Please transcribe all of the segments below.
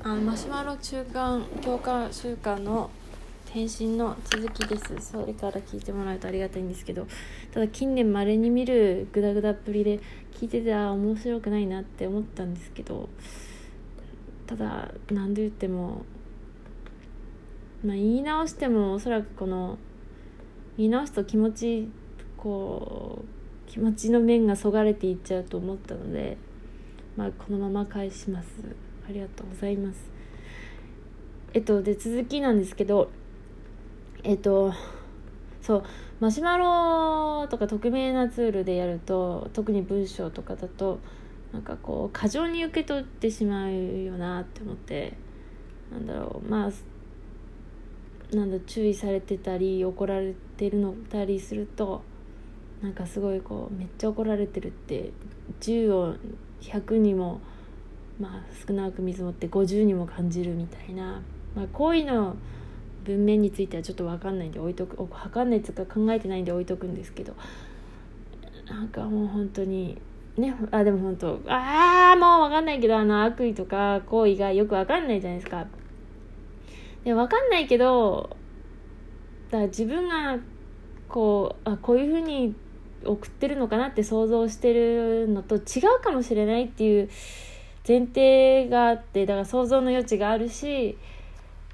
あのマシュマロ中間強化週間の返信の続きです。それから聞いてもらうとありがたいんですけどただ近年まれに見るグダグダっぷりで聞いててあ面白くないなって思ったんですけどただ何で言ってもまあ言い直してもおそらくこの言い直すと気持ちこう気持ちの面がそがれていっちゃうと思ったのでまあこのまま返します。ありがとうございます。えっとで続きなんですけどえっとそうマシュマロとか匿名なツールでやると特に文章とかだとなんかこう過剰に受け取ってしまうよなって思ってなんだろうまあなんだ注意されてたり怒られてるのたりするとなんかすごいこうめっちゃ怒られてるって10を100にもまあ少なく見積もって50にも感じるみたいな、まあ、こういうの文面についてはちょっと分かんないんで置いとく分かんないとか考えてないんで置いとくんですけどなんかもう本当にねあでも本当ああもう分かんないけどあの悪意とか行為がよく分かんないじゃないですか。で分かんないけどだ自分がこうあこういうふうに送ってるのかなって想像してるのと違うかもしれないっていう前提があってだから想像の余地があるし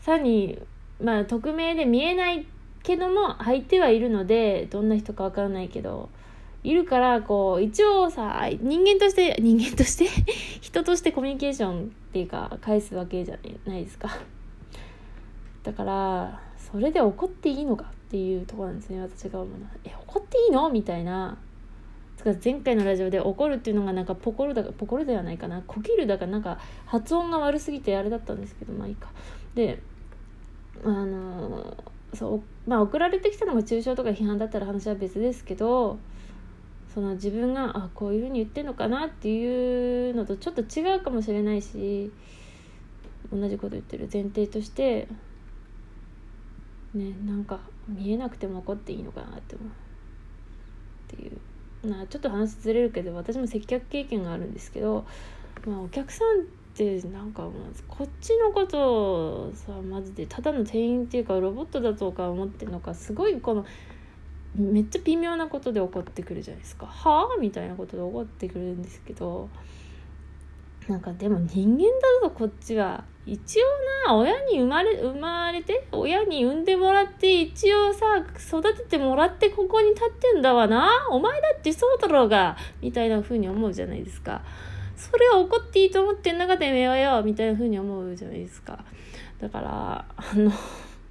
さらにまあ匿名で見えないけども相手はいるのでどんな人かわからないけどいるからこう一応さ人間として人間として 人としてコミュニケーションっていうか返すわけじゃないですか。だからそれで怒っていいのかっていうとこなんですね私が思うのは。え怒っていいの？みたいな。前回のラジオで怒るっていうのがなんかポコルだポコルではないかな。コキルだからなんか発音が悪すぎてあれだったんですけどまあいいか。であのそうまあ送られてきたのが抽象とか批判だったら話は別ですけどその自分があこういうふうに言ってるのかなっていうのとちょっと違うかもしれないし同じこと言ってる。前提としてねなんか見えなくても怒っていいのかなって思う。っていう。なちょっと話ずれるけど私も接客経験があるんですけど、まあ、お客さんってなんかこっちのことをさマジでただの店員っていうかロボットだとか思ってるのかすごいこのめっちゃ微妙なことで怒ってくるじゃないですか。はあみたいなことで怒ってくるんですけどなんかでも人間だぞこっちは一応な親に生まれ生まれて親に産んでもらって一応さ育ててもらってここに立ってんだわな。お前だってそうだろうが。みたいな風に思うじゃないですか。それは怒っていいと思ってんのかてめえはよみたいな風に思うじゃないですか。だからあの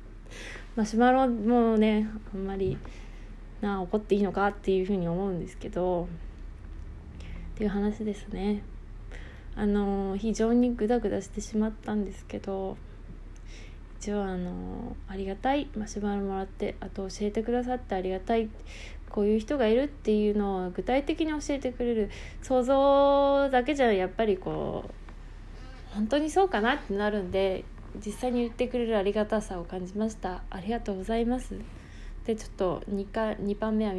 マシュマロもねあんまりな怒っていいのかっていう風に思うんですけど。っていう話ですね。あの非常にグダグダしてしまったんですけど一応あのありがたいマシュマロもらってあと教えてくださってありがたいこういう人がいるっていうのを具体的に教えてくれる想像だけじゃやっぱりこう本当にそうかなってなるんで実際に言ってくれるありがたさを感じました。ありがとうございます。でちょっと2か2番目は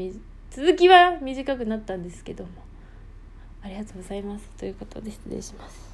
続きは短くなったんですけども。ありがとうございます。ということで失礼します。